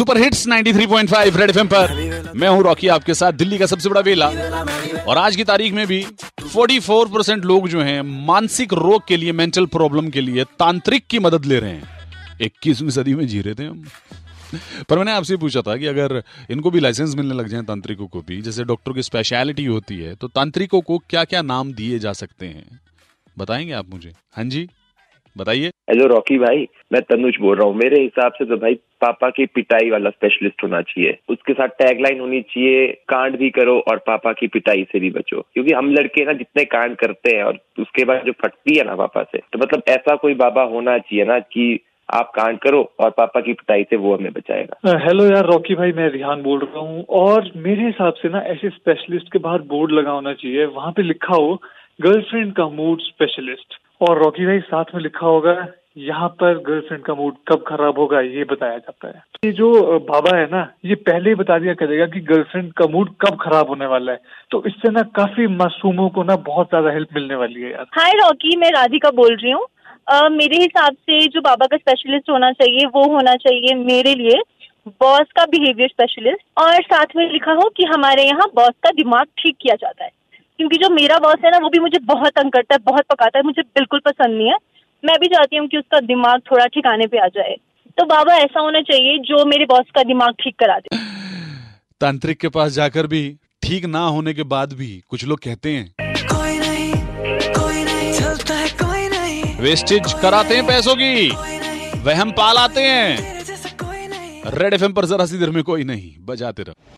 Super hits 93.5 red FM पर। मैं हूँ रॉकी, आपके साथ दिल्ली का सबसे बड़ा वेला। और आज की तारीख में भी 44 परसेंट लोग जो हैं, मानसिक रोग के लिए, मेंटल प्रॉब्लम के लिए, तांत्रिक की मदद ले रहे हैं। 21वीं सदी में जी रहे थे हम। पर मैंने आपसे पूछा था कि अगर इनको भी लाइसेंस मिलने लग जाए तांत्रिकों को भी, जैसे डॉक्टर की स्पेशलिटी होती है तो तांत्रिकों को क्या क्या नाम दिए जा सकते हैं? बताएँगे आप मुझे? हाँ जी? बताइए। हेलो रॉकी भाई मैं तनुज बोल रहा हूँ। मेरे हिसाब से तो भाई पापा की पिटाई वाला स्पेशलिस्ट होना चाहिए। उसके साथ टैगलाइन होनी चाहिए कांड भी करो और पापा की पिटाई से भी बचो। क्योंकि हम लड़के ना जितने कांड करते हैं और उसके बाद जो फटती है ना पापा से तो मतलब ऐसा कोई बाबा होना चाहिए ना कि आप कांड करो और पापा की पिटाई से वो हमें बचाएगा। हेलो यार रॉकी भाई मैं रिहान बोल रहा हूँ। और मेरे हिसाब से ना ऐसे स्पेशलिस्ट के बाहर बोर्ड लगा होना चाहिए। वहाँ पे लिखा हो गर्लफ्रेंड का मूड स्पेशलिस्ट और रॉकी भाई, साथ में लिखा होगा, यहाँ पर गर्लफ्रेंड का मूड कब खराब होगा, ये बताया जाता है। ये जो बाबा है ना, ये पहले ही बता दिया करेगा कि गर्लफ्रेंड का मूड कब खराब होने वाला है। तो इससे ना काफ़ी मासूमों को ना बहुत ज़्यादा हेल्प मिलने वाली है यार। हाय रॉकी, मैं राधिका बोल रही हूँ। मेरे हिसाब से जो बाबा का स्पेशलिस्ट होना चाहिए, वो होना चाहिए मेरे लिए बॉस का बिहेवियर स्पेशलिस्ट और साथ में लिखा हो कि हमारे यहाँ बॉस का दिमाग ठीक किया जाता है। क्योंकि जो मेरा बॉस है ना वो भी मुझे बहुत तंग करता है बहुत पकाता है मुझे बिल्कुल पसंद नहीं है। मैं भी चाहती हूँ कि उसका दिमाग थोड़ा ठिकाने पे आ जाए। तो बाबा ऐसा होना चाहिए जो मेरे बॉस का दिमाग ठीक करा दे। तांत्रिक के पास जाकर भी ठीक ना होने के बाद भी कुछ लोग कहते हैं। कोई नहीं कोई नहीं चलता है कोई नहीं। वेस्टेज कराते हैं पैसों की। कोई नहीं वहम पाल आते हैं। तेरे जैसा कोई नहीं। रेड एफएम पर जरा सी देर में कोई नहीं बजाते रहो।